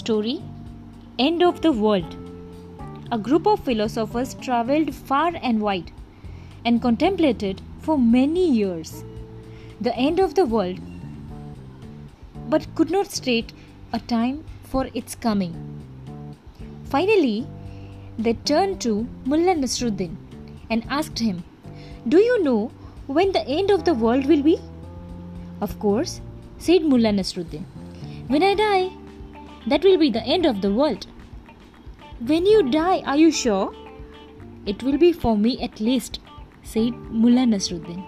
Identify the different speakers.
Speaker 1: story End of the World. A group of philosophers traveled far and wide and contemplated for many years the end of the world, but could not state a time for its coming. Finally, they turned to Mullah Nasruddin and asked him, Do you know when the end of the world will be? Of course, said Mullah Nasruddin. When I die, that will be the end of the world. When you die, are you sure? It will be for me at least, said Mullah Nasruddin.